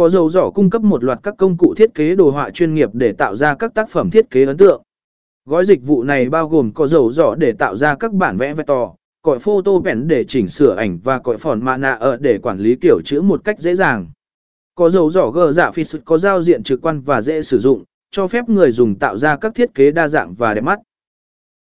có dầu giỏ cung cấp một loạt các công cụ thiết kế đồ họa chuyên nghiệp để tạo ra các tác phẩm thiết kế ấn tượng. Gói dịch vụ này bao gồm có dầu giỏ để tạo ra các bản vẽ vector, cõi photo pen để chỉnh sửa ảnh và cõi phòn mạ nạ ở để quản lý kiểu chữ một cách dễ dàng. Có dầu giỏ gờ dạ phi có giao diện trực quan và dễ sử dụng, cho phép người dùng tạo ra các thiết kế đa dạng và đẹp mắt.